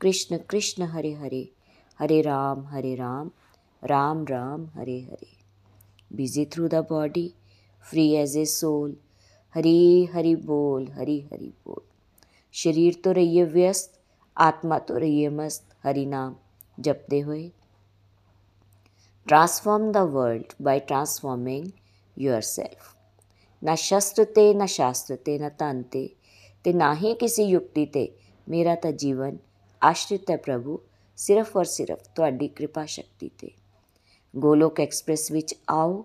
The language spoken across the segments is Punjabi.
Krishna Krishna Hare Hare. Hare Rama Hare Rama. Rama Rama, Hare Hare. Busy through the body free as a soul Hari Hari बोल, हरी हरि बोल। शरीर तो रहिए व्यस्त, आत्मा तो रहिए मस्त। हरि नाम जपते हुए। Transform the world by transforming yourself ना शस्त्र ते, ना शास्त्र ते, न धन ते। ते ना ही किसी युक्ति ते। मेरा तो जीवन ਆਸ਼ਰਿਤ ਹੈ ਪ੍ਰਭੂ, ਸਿਰਫ ਔਰ ਸਿਰਫ ਤੁਹਾਡੀ ਕਿਰਪਾ ਸ਼ਕਤੀ ਤੇ। ਗੋਲੋਕ ਐਕਸਪ੍ਰੈਸ ਵਿੱਚ ਆਓ,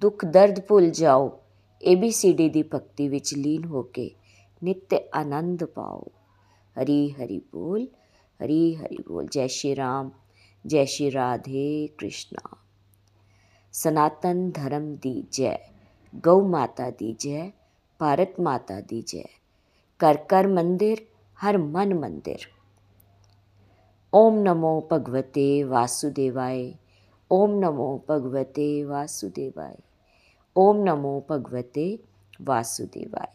ਦੁੱਖ ਦਰਦ ਭੁੱਲ ਜਾਓ ABCD ਦੀ ਭਗਤੀ ਵਿੱਚ ਲੀਨ ਹੋ ਕੇ ਨਿਤ ਆਨੰਦ ਪਾਓ। ਹਰੀ ਹਰੀ ਬੋਲ, ਹਰੀ ਹਰੀ ਬੋਲ, ਜੈ ਸ਼੍ਰੀ ਰਾਮ, ਜੈ ਸ਼੍ਰੀ ਰਾਧੇ ਕ੍ਰਿਸ਼ਨਾ। ਸਨਾਤਨ ਧਰਮ ਦੀ ਜੈ, ਗਊ ਮਾਤਾ ਦੀ ਜੈ, ਭਾਰਤ ਮਾਤਾ ਦੀ ਜੈ। ਕਰ ਕਰ ਮੰਦਿਰ, ਹਰ ਮਨ ਮੰਦਿਰ। ओम नमो भगवते वासुदेवाय ओम नमो भगवते वासुदेवाय ओम नमो भगवते वासुदेवाय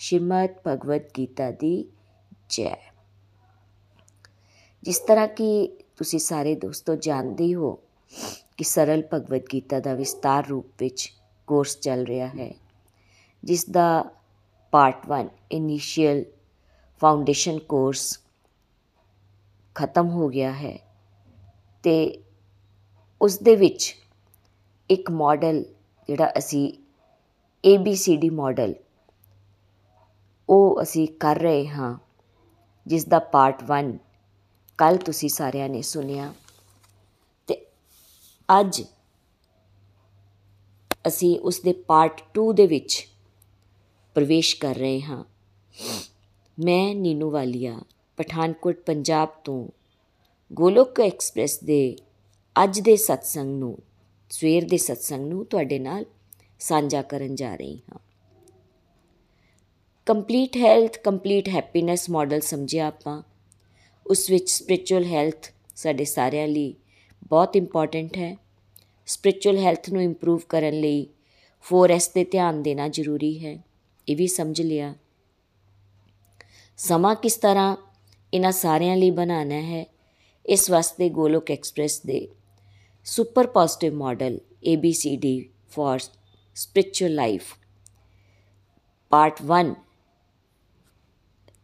श्रीमद भगवत गीता ਦੀ ਜੈ ਜਿਸ ਤਰ੍ਹਾਂ ਕਿ ਤੁਸੀਂ ਸਾਰੇ ਦੋਸਤੋ ਜਾਣਦੇ ਹੋ ਕਿ ਸਰਲ ਭਗਵਤ ਗੀਤਾ ਦਾ ਵਿਸਤਾਰ ਰੂਪ ਵਿੱਚ ਕੋਰਸ ਚੱਲ ਰਿਹਾ ਹੈ ਜਿਸ ਦਾ ਪਾਰਟ 1 ਇਨੀਸ਼ੀਅਲ ਫਾਊਂਡੇਸ਼ਨ ਕੋਰਸ ਖਤਮ ਹੋ ਗਿਆ ਹੈ। ਤੇ ਉਸ ਦੇ ਵਿੱਚ ਇੱਕ ਮਾਡਲ ਜਿਹੜਾ ਅਸੀਂ ABCD ਮਾਡਲ ਉਹ ਅਸੀਂ ਕਰ ਰਹੇ ਹਾਂ ਜਿਸ ਦਾ ਪਾਰਟ 1 ਕੱਲ ਤੁਸੀਂ ਸਾਰਿਆਂ ਨੇ ਸੁਨਿਆ ਤੇ ਅੱਜ ਅਸੀਂ ਉਸ ਦੇ ਪਾਰਟ 2 ਦੇ ਵਿੱਚ ਪ੍ਰਵੇਸ਼ ਕਰ ਰਹੇ ਹਾਂ। ਮੈਂ ਨੀਨੂ ਵਾਲੀਆ। ਪਠਾਨਕੋਟ, ਪੰਜਾਬ ਤੋਂ ਗੋਲੋਕ ਐਕਸਪ੍ਰੈਸ ਦੇ ਅੱਜ ਦੇ ਸਤਸੰਗ ਨੂੰ, ਸਵੇਰ ਦੇ ਸਤਸੰਗ ਨੂੰ ਤੁਹਾਡੇ ਨਾਲ ਸਾਂਝਾ ਕਰਨ ਜਾ ਰਹੀ ਹਾਂ। Complete health, complete happiness model ਸਮਝਿਆ ਆਪਾਂ। ਉਸ ਵਿੱਚ ਸਪਿਰਚੁਅਲ ਹੈਲਥ ਸਾਡੇ ਸਾਰਿਆਂ ਲਈ ਬਹੁਤ ਇੰਪੋਰਟੈਂਟ ਹੈ। ਸਪਿਰਚੁਅਲ ਹੈਲਥ ਨੂੰ ਇੰਪਰੂਵ ਕਰਨ ਲਈ 4S ਤੇ ਧਿਆਨ ਦੇਣਾ ਜ਼ਰੂਰੀ ਹੈ। ਇਹ ਵੀ ਸਮਝ ਲਿਆ। ਸਮਾਂ ਕਿਸ ਤਰ੍ਹਾਂ ਇਹਨਾਂ ਸਾਰਿਆਂ ਲਈ ਬਣਾਉਣਾ ਹੈ। ਇਸ ਵਾਸਤੇ ਗੋਲੋਕ ਐਕਸਪ੍ਰੈਸ ਦੇ super positive model ABCD for spiritual life part 1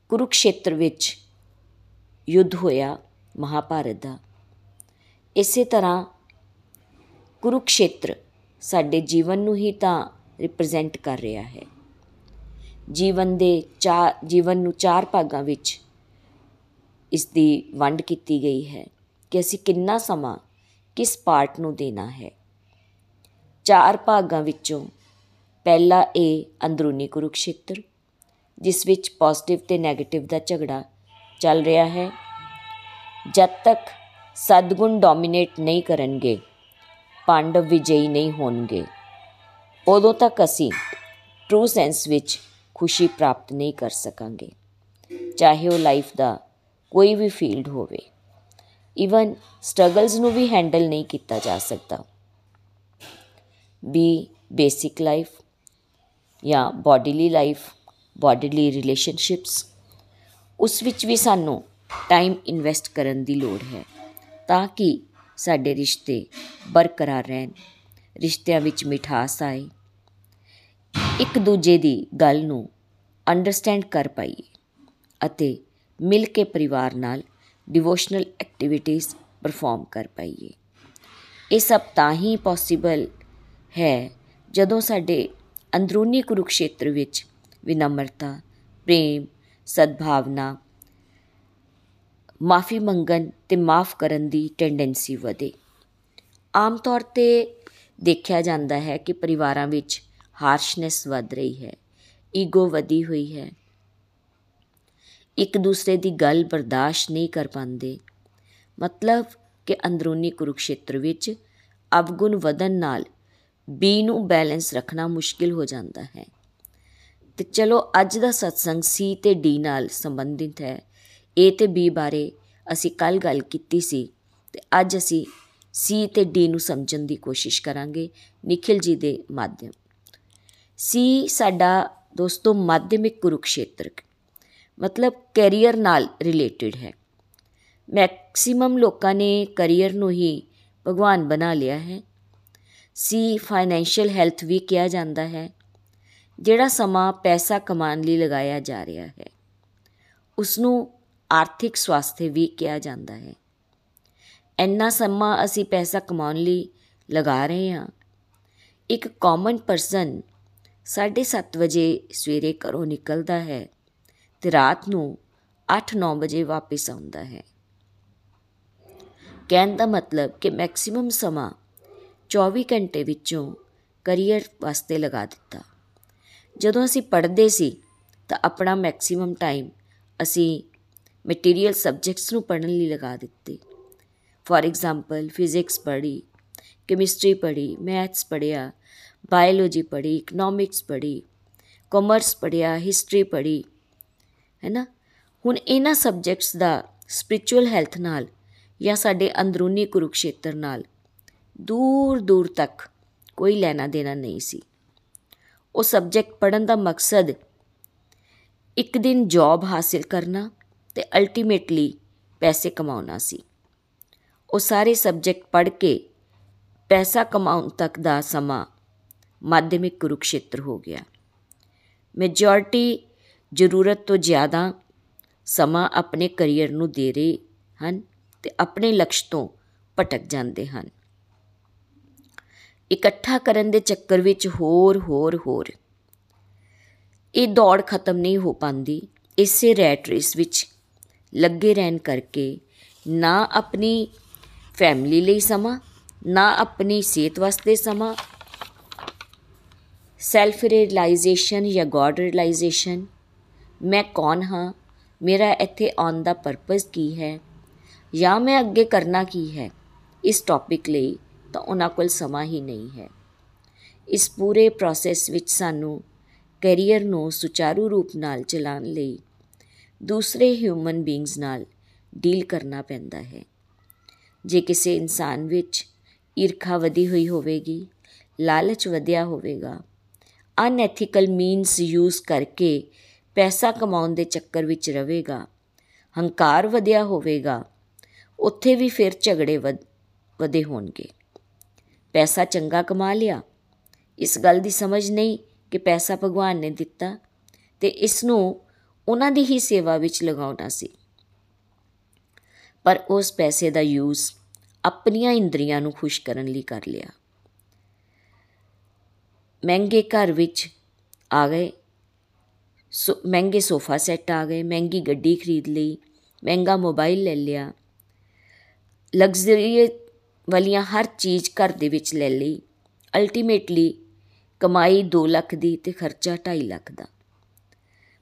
Kurukshetra ਵਿੱਚ ਯੁੱਧ ਹੋਇਆ ਮਹਾਭਾਰਤ ਦਾ। ਇਸੇ ਤਰ੍ਹਾਂ ਕੁਰੂਕਸ਼ੇਤਰ ਸਾਡੇ ਜੀਵਨ ਨੂੰ ਹੀ ਤਾਂ ਰਿਪਰੈਜ਼ੈਂਟ ਕਰ ਰਿਹਾ ਹੈ। ਜੀਵਨ ਦੇ ਚਾਰ, ਜੀਵਨ ਨੂੰ ਚਾਰ ਭਾਗਾਂ ਵਿੱਚ ਇਸ ਦੀ ਵੰਡ ਕੀਤੀ ਗਈ ਹੈ ਕਿ ਅਸੀਂ ਕਿੰਨਾ ਸਮਾਂ ਕਿਸ ਪਾਰਟ ਨੂੰ ਦੇਣਾ ਹੈ। ਚਾਰ ਭਾਗਾਂ ਵਿੱਚੋਂ ਪਹਿਲਾ ਇਹ ਅੰਦਰੂਨੀ ਕੁਰੂਕਸ਼ੇਤਰ, ਜਿਸ ਵਿੱਚ ਪੋਜ਼ਿਟਿਵ ਤੇ 네ਗੇਟਿਵ ਦਾ ਝਗੜਾ ਚੱਲ ਰਿਹਾ ਹੈ। ਜਦ ਤੱਕ ਸਦਗੁਣ ਡੋਮਿਨੇਟ ਨਹੀਂ ਕਰਨਗੇ, ਪਾਂਡਵ ਵਿਜਈ ਨਹੀਂ ਹੋਣਗੇ, ਉਦੋਂ ਤੱਕ ਅਸੀਂ ਟਰੂ ਸੈਂਸ ਵਿੱਚ ਖੁਸ਼ੀ ਪ੍ਰਾਪਤ ਨਹੀਂ ਕਰ ਸਕਾਂਗੇ। ਚਾਹੇ ਉਹ ਲਾਈਫ ਦਾ ਕੋਈ ਵੀ ਫੀਲਡ ਹੋਵੇ ਇਵਨ ਸਟਰਗਲਸ ਨੂੰ ਵੀ ਹੈਂਡਲ ਨਹੀਂ ਕੀਤਾ ਜਾ ਸਕਦਾ। ਵੀ ਬੇਸਿਕ ਲਾਈਫ ਜਾਂ ਬਾਡੀਲੀ ਲਾਈਫ ਬਾਡੀਲੀ ਰਿਲੇਸ਼ਨਸ਼ਿਪਸ ਉਸ ਵਿੱਚ ਵੀ ਸਾਨੂੰ ਟਾਈਮ ਇਨਵੈਸਟ ਕਰਨ ਦੀ ਲੋੜ ਹੈ ਤਾਂ ਕਿ ਸਾਡੇ ਰਿਸ਼ਤੇ ਬਰਕਰਾਰ ਰਹਿਣ, ਰਿਸ਼ਤਿਆਂ ਵਿੱਚ ਮਿਠਾਸ ਆਏ, ਇੱਕ ਦੂਜੇ ਦੀ ਗੱਲ ਨੂੰ ਅੰਡਰਸਟੈਂਡ ਕਰ ਪਾਈਏ ਅਤੇ ਮਿਲ ਕੇ ਪਰਿਵਾਰ ਨਾਲ ਡਿਵੋਸ਼ਨਲ ਐਕਟੀਵਿਟੀਜ਼ ਪਰਫਾਰਮ ਕਰ ਪਾਈਏ। ਇਹ ਸਭ ਤਾਂ ਹੀ ਪੋਸੀਬਲ ਹੈ ਜਦੋਂ ਸਾਡੇ ਅੰਦਰੂਨੀ ਕੁਰੂਕਸ਼ੇਤਰ ਵਿੱਚ ਵਿਨਮਰਤਾ, ਪ੍ਰੇਮ, ਸਦਭਾਵਨਾ, ਮਾਫੀ ਮੰਗਣ ਤੇ ਮਾਫ ਕਰਨ ਦੀ ਟੈਂਡੈਂਸੀ ਵਧੇ। ਆਮ ਤੌਰ ਤੇ ਦੇਖਿਆ ਜਾਂਦਾ ਹੈ ਕਿ ਪਰਿਵਾਰਾਂ ਵਿੱਚ ਹਾਰਸ਼ਨੈਸ ਵੱਧ ਰਹੀ ਹੈ ਈਗੋ ਵਧੀ ਹੋਈ ਹੈ ਇੱਕ ਦੂਸਰੇ ਦੀ ਗੱਲ ਬਰਦਾਸ਼ਤ ਨਹੀਂ ਕਰ ਪਾਉਂਦੇ। ਮਤਲਬ ਕਿ ਅੰਦਰੂਨੀ ਕੁਰੂਕਸ਼ੇਤਰ ਵਿੱਚ ਅਵਗੁਣ ਵਧਨ ਨਾਲ ਬੀ ਨੂੰ ਬੈਲੈਂਸ ਰੱਖਣਾ ਮੁਸ਼ਕਿਲ ਹੋ ਜਾਂਦਾ ਹੈ। ਤੇ ਚਲੋ, ਅੱਜ ਦਾ ਸਤਸੰਗ ਸੀ ਤੇ ਡੀ ਨਾਲ ਸੰਬੰਧਿਤ ਹੈ। ਏ ਤੇ ਬੀ ਬਾਰੇ ਅਸੀਂ ਕੱਲ ਗੱਲ ਕੀਤੀ ਸੀ ਤੇ ਅੱਜ ਅਸੀਂ ਸੀ ਤੇ ਡੀ ਨੂੰ ਸਮਝਣ ਦੀ ਕੋਸ਼ਿਸ਼ ਕਰਾਂਗੇ ਨikhil ji ਦੇ ਮਾਧਿਅਮ। ਸੀ ਸਾਡਾ ਦੋਸਤੋ ਮਾਧਿਅਮਿਕ ਕੁਰੂਕਸ਼ੇਤਰ ਮਤਲਬ ਕੈਰੀਅਰ ਨਾਲ ਰਿਲੇਟਡ ਹੈ। ਮੈਕਸਿਮਮ ਲੋਕਾਂ ਨੇ ਕੈਰੀਅਰ ਨੂੰ ਹੀ ਭਗਵਾਨ ਬਣਾ ਲਿਆ ਹੈ। ਸੀ ਫਾਈਨੈਂਸ਼ੀਅਲ ਹੈਲਥ ਵੀ ਕਿਹਾ ਜਾਂਦਾ ਹੈ, ਜਿਹੜਾ ਸਮਾਂ ਪੈਸਾ ਕਮਾਉਣ ਲਈ ਲਗਾਇਆ ਜਾ ਰਿਹਾ ਹੈ। ਉਸ ਨੂੰ ਆਰਥਿਕ ਸਵਾਸਥਯ ਵੀ ਕਿਹਾ ਜਾਂਦਾ ਹੈ। ਇੰਨਾ ਸਮਾਂ ਅਸੀਂ ਪੈਸਾ ਕਮਾਉਣ ਲਈ ਲਗਾ ਰਹੇ ਹਾਂ। ਇੱਕ ਕਾਮਨ ਪਰਸਨ 7:30 ਵਜੇ ਸਵੇਰੇ ਘਰੋਂ ਨਿਕਲਦਾ ਹੈ। ਤੇ ਰਾਤ ਨੂੰ 8-9 ਵਜੇ ਵਾਪਸ ਆਉਂਦਾ ਹੈ। ਕਹਿਣ ਦਾ ਮਤਲਬ ਕਿ ਮੈਕਸਿਮਮ ਸਮਾਂ 24 ਘੰਟੇ ਵਿੱਚੋਂ ਕੈਰੀਅਰ ਵਾਸਤੇ ਲਗਾ ਦਿੱਤਾ। ਜਦੋਂ ਅਸੀਂ ਪੜ੍ਹਦੇ ਸੀ, ਤਾਂ ਆਪਣਾ ਮੈਕਸਿਮਮ ਟਾਈਮ ਅਸੀਂ ਮਟੀਰੀਅਲ ਸਬਜੈਕਟਸ ਨੂੰ ਪੜ੍ਹਨ ਲਈ ਲਗਾ ਦਿੱਤੇ। ਫੋਰ ਐਗਜ਼ਾਮਪਲ ਫਿਜ਼ਿਕਸ ਪੜ੍ਹੀ ਕੈਮਿਸਟਰੀ ਪੜ੍ਹੀ ਮੈਥਸ ਪੜ੍ਹਿਆ ਬਾਇਓਲੋਜੀ ਪੜ੍ਹੀ ਇਕਨੋਮਿਕਸ ਪੜ੍ਹੀ ਕਾਮਰਸ ਪੜ੍ਹਿਆ ਹਿਸਟਰੀ ਪੜ੍ਹੀ ਹੈ ਨਾ ਹੁਣ ਇਹਨਾਂ ਸਬਜੈਕਟਸ ਦਾ ਸਪਿਰਚੁਅਲ ਹੈਲਥ ਨਾਲ ਜਾਂ ਸਾਡੇ ਅੰਦਰੂਨੀ ਕੁਰੂਕਸ਼ੇਤਰ ਨਾਲ ਦੂਰ ਦੂਰ ਤੱਕ ਕੋਈ ਲੈਣਾ ਦੇਣਾ ਨਹੀਂ ਸੀ। ਉਹ ਸਬਜੈਕਟ ਪੜਨ ਦਾ ਮਕਸਦ ਇੱਕ ਦਿਨ ਜੌਬ ਹਾਸਿਲ ਕਰਨਾ ਤੇ ਅਲਟੀਮੇਟਲੀ ਪੈਸੇ ਕਮਾਉਣਾ ਸੀ। ਉਹ ਸਾਰੇ ਸਬਜੈਕਟ ਪੜ੍ਹ ਕੇ ਪੈਸਾ ਕਮਾਉਣ ਤੱਕ ਦਾ ਸਮਾਂ ਮਾਧਿਅਮਿਕ ਕੁਰੂਕਸ਼ੇਤਰ ਹੋ ਗਿਆ। ਮੈਜੋਰਟੀ ਜ਼ਰੂਰਤ ਤੋਂ ਜ਼ਿਆਦਾ ਸਮਾਂ ਆਪਣੇ ਕੈਰੀਅਰ ਨੂੰ ਦੇ ਰਹੇ ਹਨ ਤੇ ਆਪਣੇ ਲਕਸ਼ ਤੋਂ ਭਟਕ ਜਾਂਦੇ ਹਨ। ਇਕੱਠਾ ਕਰਨ ਦੇ ਚੱਕਰ ਵਿੱਚ ਹੋਰ ਹੋਰ ਹੋਰ। ਇਹ ਦੌੜ ਖਤਮ ਨਹੀਂ ਹੋ ਪਾਂਦੀ ਇਸੇ ਰੈਟ ਰੇਸ ਵਿੱਚ ਲੱਗੇ ਰਹਿਣ ਕਰਕੇ ਨਾ ਆਪਣੀ ਫੈਮਿਲੀ ਲਈ ਸਮਾਂ, ਨਾ ਆਪਣੀ ਸਿਹਤ ਵਾਸਤੇ ਸਮਾਂ। ਸੈਲਫ ਰਿਅਲਾਈਜੇਸ਼ਨ ਜਾਂ ਗੋਡ ਰਿਅਲਾਈਜੇਸ਼ਨ ਮੈਂ ਕੌਣ ਹਾਂ? ਮੇਰਾ ਇੱਥੇ ਆਉਣ ਦਾ ਪਰਪਸ ਕੀ ਹੈ? ਜਾਂ ਮੈਂ ਅੱਗੇ ਕਰਨਾ ਕੀ ਹੈ? ਇਸ ਟੌਪਿਕ ਲਈ ਤਾਂ ਉਹਨਾਂ ਕੋਲ ਸਮਾਂ ਹੀ ਨਹੀਂ ਹੈ। ਇਸ ਪੂਰੇ ਪ੍ਰੋਸੈਸ ਵਿੱਚ ਸਾਨੂੰ ਕੈਰੀਅਰ ਨੂੰ ਸੁਚਾਰੂ ਰੂਪ ਨਾਲ ਚਲਾਉਣ ਲਈ ਦੂਸਰੇ ਹਿਊਮਨ ਬੀਇੰਗਸ ਨਾਲ ਡੀਲ ਕਰਨਾ ਪੈਂਦਾ ਹੈ। ਜੇ ਕਿਸੇ ਇਨਸਾਨ ਵਿੱਚ ਈਰਖਾ ਵਧੀ ਹੋਈ ਹੋਵੇਗੀ, ਲਾਲਚ ਵਧਿਆ ਹੋਵੇਗਾ ਅਨਐਥੀਕਲ ਮੀਨਸ ਯੂਜ਼ ਕਰਕੇ ਪੈਸਾ ਕਮਾਉਣ ਦੇ ਚੱਕਰ ਵਿੱਚ ਰਹੇਗਾ ਹੰਕਾਰ ਵਧਿਆ ਹੋਵੇਗਾ, ਉੱਥੇ ਵੀ ਫਿਰ ਝਗੜੇ ਵਧੇ ਹੋਣਗੇ। ਪੈਸਾ ਚੰਗਾ ਕਮਾ ਲਿਆ। ਇਸ ਗੱਲ ਦੀ ਸਮਝ ਨਹੀਂ ਕਿ ਪੈਸਾ ਭਗਵਾਨ ਨੇ ਦਿੱਤਾ ਤੇ ਇਸ ਨੂੰ ਉਹਨਾਂ ਦੀ ਹੀ ਸੇਵਾ ਵਿੱਚ ਲਗਾਉਣਾ ਸੀ। ਪਰ ਉਸ ਪੈਸੇ ਦਾ ਯੂਜ਼ ਆਪਣੀਆਂ ਇੰਦਰੀਆਂ ਨੂੰ ਖੁਸ਼ ਕਰਨ ਲਈ ਕਰ ਲਿਆ। ਮਹਿੰਗੇ ਘਰ ਵਿੱਚ ਆ ਗਏ। ਮਹਿੰਗੇ ਸੋਫਾ ਸੈੱਟ ਆ ਗਏ, ਮਹਿੰਗੀ ਗੱਡੀ ਖਰੀਦ ਲਈ, ਮਹਿੰਗਾ ਮੋਬਾਈਲ ਲੈ ਲਿਆ। ਲਗਜ਼ਰੀ ਵਾਲੀਆਂ ਹਰ ਚੀਜ਼ ਘਰ ਦੇ ਵਿੱਚ ਲੈ ਲਈ। ਅਲਟੀਮੇਟਲੀ ਕਮਾਈ 2 ਲੱਖ ਦੀ ਤੇ ਖਰਚਾ 2.5 ਲੱਖ ਦਾ।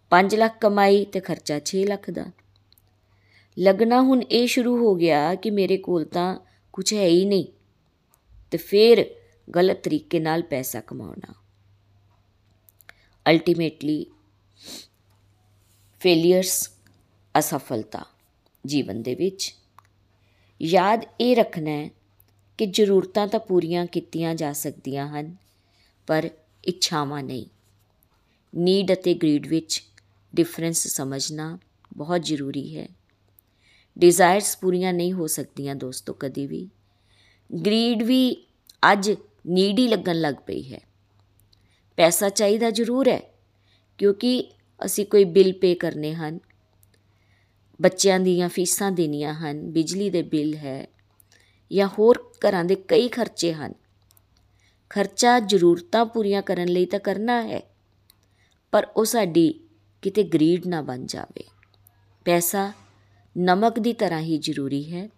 5 ਲੱਖ ਕਮਾਈ ਤੇ ਖਰਚਾ 6 ਲੱਖ ਦਾ। ਲੱਗਣਾ ਹੁਣ ਇਹ ਸ਼ੁਰੂ ਹੋ ਗਿਆ ਕਿ ਮੇਰੇ ਕੋਲ ਤਾਂ ਕੁਝ ਹੈ ਹੀ ਨਹੀਂ ਤੇ ਫਿਰ ਗਲਤ ਤਰੀਕੇ ਨਾਲ ਪੈਸਾ ਕਮਾਉਣਾ। ਅਲਟੀਮੇਟਲੀ ਫੇਲਿਅਰਸ ਅਸਫਲਤਾ ਜੀਵਨ ਦੇ ਵਿੱਚ। ਯਾਦ ਇਹ ਰੱਖਣਾ ਹੈ ਕਿ ਜ਼ਰੂਰਤਾਂ ਤਾਂ ਪੂਰੀਆਂ ਕੀਤੀਆਂ ਜਾ ਸਕਦੀਆਂ ਹਨ, ਪਰ ਇੱਛਾਵਾਂ ਨਹੀਂ। ਨੀਡ ਅਤੇ ਗਰੀਡ ਵਿੱਚ ਡਿਫਰੈਂਸ ਸਮਝਣਾ ਬਹੁਤ ਜ਼ਰੂਰੀ ਹੈ। ਡਿਜ਼ਾਇਰਸ ਪੂਰੀਆਂ ਨਹੀਂ ਹੋ ਸਕਦੀਆਂ ਦੋਸਤੋ ਕਦੀ ਵੀ। ਗਰੀਡ ਵੀ ਅੱਜ ਨੀਡੀ ਲੱਗਣ ਲੱਗ ਪਈ ਹੈ। ਪੈਸਾ ਚਾਹੀਦਾ ਜ਼ਰੂਰ ਹੈ, ਕਿਉਂਕਿ ਅਸੀਂ ਕੋਈ ਬਿੱਲ ਪੇ ਕਰਨੇ ਹਨ। ਬੱਚਿਆਂ ਦੀਆਂ ਫੀਸਾਂ ਦੇਣੀਆਂ ਹਨ, ਬਿਜਲੀ ਦੇ ਬਿੱਲ ਹੈ ਜਾਂ ਹੋਰ ਘਰਾਂ ਦੇ ਕਈ ਖਰਚੇ ਹਨ। ਖਰਚਾ ਜ਼ਰੂਰਤਾਂ ਪੂਰੀਆਂ ਕਰਨ ਲਈ ਤਾਂ ਕਰਨਾ ਹੈ, ਪਰ ਉਹ ਸਾਡੀ ਕਿਤੇ ਗਰੀਡ ਨਾ ਬਣ ਜਾਵੇ। ਪੈਸਾ ਨਮਕ ਦੀ ਤਰ੍ਹਾਂ ਹੀ ਜ਼ਰੂਰੀ ਹੈ।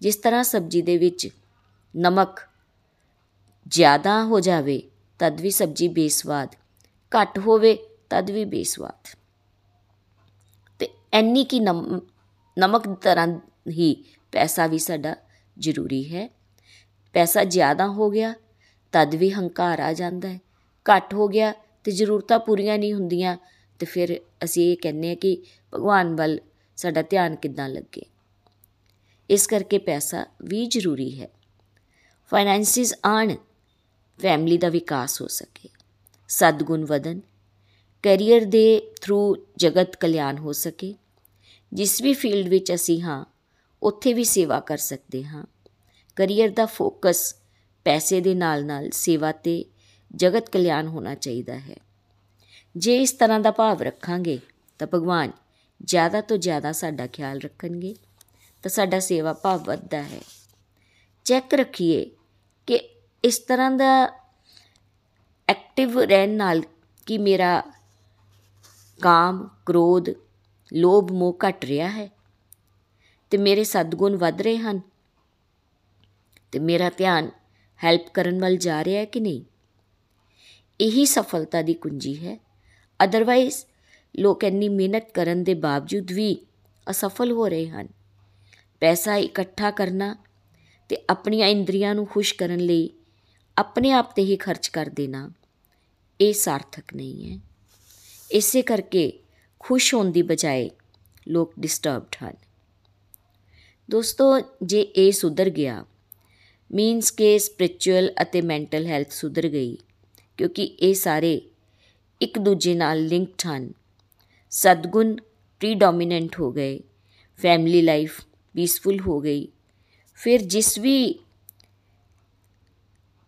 ਜਿਸ ਤਰ੍ਹਾਂ ਸਬਜ਼ੀ ਦੇ ਵਿੱਚ ਨਮਕ ਜ਼ਿਆਦਾ ਹੋ ਜਾਵੇ, ਤਦ ਵੀ ਸਬਜ਼ੀ ਬੇਸਵਾਦ ਘੱਟ ਹੋਵੇ ਤਦ ਵੀ ਬੇਸਵਾਦ ਤੇ ਐਨੀ ਕੀ ਨਮਕ ਦੀ ਤਰ੍ਹਾਂ ਹੀ ਪੈਸਾ ਵੀ ਸਾਡਾ ਜ਼ਰੂਰੀ ਹੈ। ਪੈਸਾ ਜ਼ਿਆਦਾ ਹੋ ਗਿਆ, ਤਦ ਵੀ ਹੰਕਾਰ ਆ ਜਾਂਦਾ ਹੈ। ਘੱਟ ਹੋ ਗਿਆ ਤੇ ਜ਼ਰੂਰਤਾਂ ਪੂਰੀਆਂ ਨਹੀਂ ਹੁੰਦੀਆਂ, ਤੇ ਫਿਰ ਅਸੀਂ ਇਹ ਕਹਿੰਦੇ ਆ ਕਿ ਭਗਵਾਨ ਵੱਲ ਸਾਡਾ ਧਿਆਨ ਕਿੱਦਾਂ ਲੱਗੇ। ਇਸ ਕਰਕੇ ਪੈਸਾ ਵੀ ਜ਼ਰੂਰੀ ਹੈ। ਫਾਈਨੈਂਸਿਸ ਆਣ, ਫੈਮਿਲੀ ਦਾ ਵਿਕਾਸ ਹੋ ਸਕੇ। ਸਦਗੁਣ ਵਧਨ ਕੈਰੀਅਰ ਦੇ ਥਰੂ ਜਗਤ ਕਲਿਆਣ ਹੋ ਸਕੇ। ਜਿਸ ਵੀ ਫੀਲਡ ਵਿੱਚ ਅਸੀਂ ਹਾਂ, ਉੱਥੇ ਵੀ ਸੇਵਾ ਕਰ ਸਕਦੇ ਹਾਂ। ਕੈਰੀਅਰ ਦਾ ਫੋਕਸ ਪੈਸੇ ਦੇ ਨਾਲ-ਨਾਲ ਸੇਵਾ ਤੇ ਜਗਤ ਕਲਿਆਣ ਹੋਣਾ ਚਾਹੀਦਾ ਹੈ। ਜੇ ਇਸ ਤਰ੍ਹਾਂ ਦਾ ਭਾਵ ਰੱਖਾਂਗੇ, ਤਾਂ ਭਗਵਾਨ ਜ਼ਿਆਦਾ ਤੋਂ ਜ਼ਿਆਦਾ ਸਾਡਾ ਖਿਆਲ ਰੱਖਣਗੇ, ਤਾਂ ਸਾਡਾ ਸੇਵਾ ਭਾਵ ਵੱਧਦਾ ਹੈ। ਚੈੱਕ ਰੱਖੀਏ ਕਿ ਇਸ ਤਰ੍ਹਾਂ ਦਾ ਐਕਟਿਵ ਰਹਿਣ ਨਾਲ ਕਿ ਮੇਰਾ ਕਾਮ, ਕ੍ਰੋਧ, ਲੋਭ, ਮੋਹ ਘਟ ਰਿਹਾ ਹੈ ਤੇ ਮੇਰੇ ਸਦਗੁਣ ਵੱਧ ਰਹੇ ਹਨ। ਤੇ ਮੇਰਾ ਧਿਆਨ ਹੈਲਪ ਕਰਨ ਵੱਲ ਜਾ ਰਿਹਾ ਹੈ ਕਿ ਨਹੀਂ? ਇਹੀ ਸਫਲਤਾ ਦੀ ਕੁੰਜੀ ਹੈ। ਅਦਰਵਾਈਜ਼ ਲੋਕ ਇੰਨੀ ਮਿਹਨਤ ਕਰਨ ਦੇ ਬਾਵਜੂਦ ਵੀ ਅਸਫਲ ਹੋ ਰਹੇ ਹਨ। ਪੈਸਾ ਇਕੱਠਾ ਕਰਨਾ ਤੇ ਆਪਣੀਆਂ ਇੰਦਰੀਆਂ ਨੂੰ ਖੁਸ਼ ਕਰਨ ਲਈ ਆਪਣੇ ਆਪ ਤੇ ਹੀ ਖਰਚ ਕਰ ਦੇਣਾ, ਇਹ ਸਾਰਥਕ ਨਹੀਂ ਹੈ। ਇਸੇ ਕਰਕੇ ਖੁਸ਼ ਹੋਣ ਦੀ ਬਜਾਏ ਲੋਕ ਡਿਸਟਰਬਡ ਹਨ। ਦੋਸਤੋ, ਜੇ ਇਹ ਸੁਧਰ ਗਿਆ ਮੀਨਸ ਕਿ ਸਪਿਰਚੁਅਲ ਅਤੇ ਮੈਂਟਲ ਹੈਲਥ ਸੁਧਰ ਗਈ, ਕਿਉਂਕਿ ਇਹ ਸਾਰੇ ਇੱਕ ਦੂਜੇ ਨਾਲ ਲਿੰਕਡ ਹਨ। ਸਦਗੁਣ ਪ੍ਰੀਡੋਮੀਨੈਂਟ ਹੋ ਗਏ ਫੈਮਿਲੀ ਲਾਈਫ ਪੀਸਫੁਲ ਹੋ ਗਈ। ਫਿਰ ਜਿਸ ਵੀ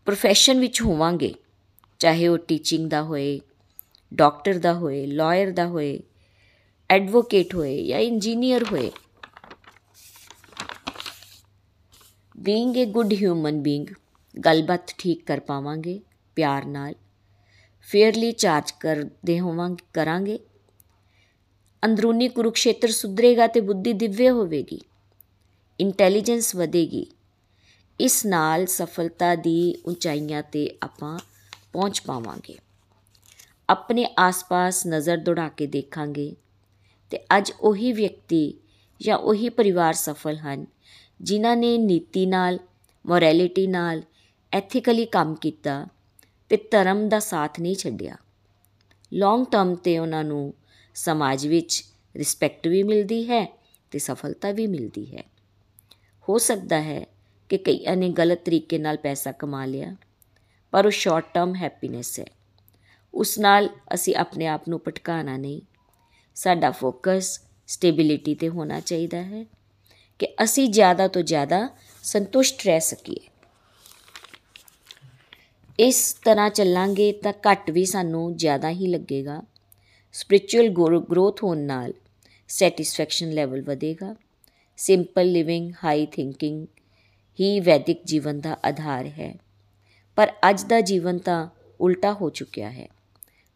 profession ਵਿੱਚ ਹੋਵਾਂਗੇ, ਚਾਹੇ ਉਹ ਟੀਚਿੰਗ ਦਾ ਹੋਏ ਡਾਕਟਰ ਦਾ ਹੋਏ ਲਾਇਰ ਦਾ ਹੋਏ ਐਡਵੋਕੇਟ ਹੋਏ ਜਾਂ ਇੰਜੀਨੀਅਰ ਹੋਏ। Being a good human being ਗੱਲਬਾਤ ਠੀਕ ਕਰ ਪਾਵਾਂਗੇ, ਪਿਆਰ ਨਾਲ। ਫੇਅਰਲੀ ਚਾਰਜ ਕਰਦੇ ਹੋਵਾਂਗੇ, ਕਰਾਂਗੇ। ਅੰਦਰੂਨੀ ਕੁਰੂਕਸ਼ੇਤਰ ਸੁਧਰੇਗਾ ਤੇ ਬੁੱਧੀ ਦਿਵਯ ਹੋਵੇਗੀ। ਇੰਟੈਲੀਜੈਂਸ ਵਧੇਗੀ। ਇਸ ਨਾਲ ਸਫਲਤਾ ਦੀ ਉਚਾਈਆਂ ਤੇ ਆਪਾਂ ਪਹੁੰਚ ਪਾਵਾਂਗੇ। ਆਪਣੇ ਆਸ-ਪਾਸ ਨਜ਼ਰ ਦੌੜਾ ਕੇ ਦੇਖਾਂਗੇ ਤੇ ਅੱਜ ਉਹੀ ਵਿਅਕਤੀ ਜਾਂ ਉਹੀ ਪਰਿਵਾਰ ਸਫਲ ਹਨ, ਜਿਨ੍ਹਾਂ ਨੇ ਨੀਤੀ ਨਾਲ, ਮੋਰੈਲਿਟੀ ਨਾਲ ਐਥੀਕਲੀ ਕੰਮ ਕੀਤਾ ਤੇ ਧਰਮ ਦਾ ਸਾਥ ਨਹੀਂ ਛੱਡਿਆ। ਲੌਂਗ ਟਰਮ ਤੇ ਉਹਨਾਂ ਨੂੰ ਸਮਾਜ ਵਿੱਚ ਰਿਸਪੈਕਟ ਵੀ ਮਿਲਦੀ ਹੈ ਤੇ ਸਫਲਤਾ ਵੀ ਮਿਲਦੀ ਹੈ। ਹੋ ਸਕਦਾ ਹੈ ਕਿ ਕਈਆਂ ਨੇ ਗਲਤ ਤਰੀਕੇ ਨਾਲ ਪੈਸਾ ਕਮਾ ਲਿਆ, ਪਰ ਉਹ ਸ਼ਾਰਟ ਟਰਮ ਹੈਪੀਨੈਸ ਹੈ। ਉਸ ਨਾਲ ਅਸੀਂ ਆਪਣੇ ਆਪ ਨੂੰ ਪਟਕਾਣਾ ਨਹੀਂ। ਸਾਡਾ ਫੋਕਸ ਸਟੇਬਿਲਿਟੀ ਤੇ ਹੋਣਾ ਚਾਹੀਦਾ ਹੈ ਕਿ ਅਸੀਂ ਜ਼ਿਆਦਾ ਤੋਂ ਜ਼ਿਆਦਾ ਸੰਤੁਸ਼ਟ ਰਹਿ ਸਕੀਏ। ਇਸ ਤਰ੍ਹਾਂ ਚੱਲਾਂਗੇ ਤਾਂ ਘੱਟ ਵੀ ਸਾਨੂੰ ਜ਼ਿਆਦਾ ਹੀ ਲੱਗੇਗਾ। ਸਪਿਰਚੁਅਲ ਗਰੋਥ ਹੋਣ ਨਾਲ ਸੈਟੀਸਫੈਕਸ਼ਨ ਲੈਵਲ ਵਧੇਗਾ। ਸਿੰਪਲ ਲਿਵਿੰਗ ਹਾਈ ਥਿੰਕਿੰਗ ਹੀ ਵੈਦਿਕ ਜੀਵਨ ਦਾ ਆਧਾਰ ਹੈ। ਪਰ ਅੱਜ ਦਾ ਜੀਵਨ ਤਾਂ ਉਲਟਾ ਹੋ ਚੁੱਕਿਆ ਹੈ।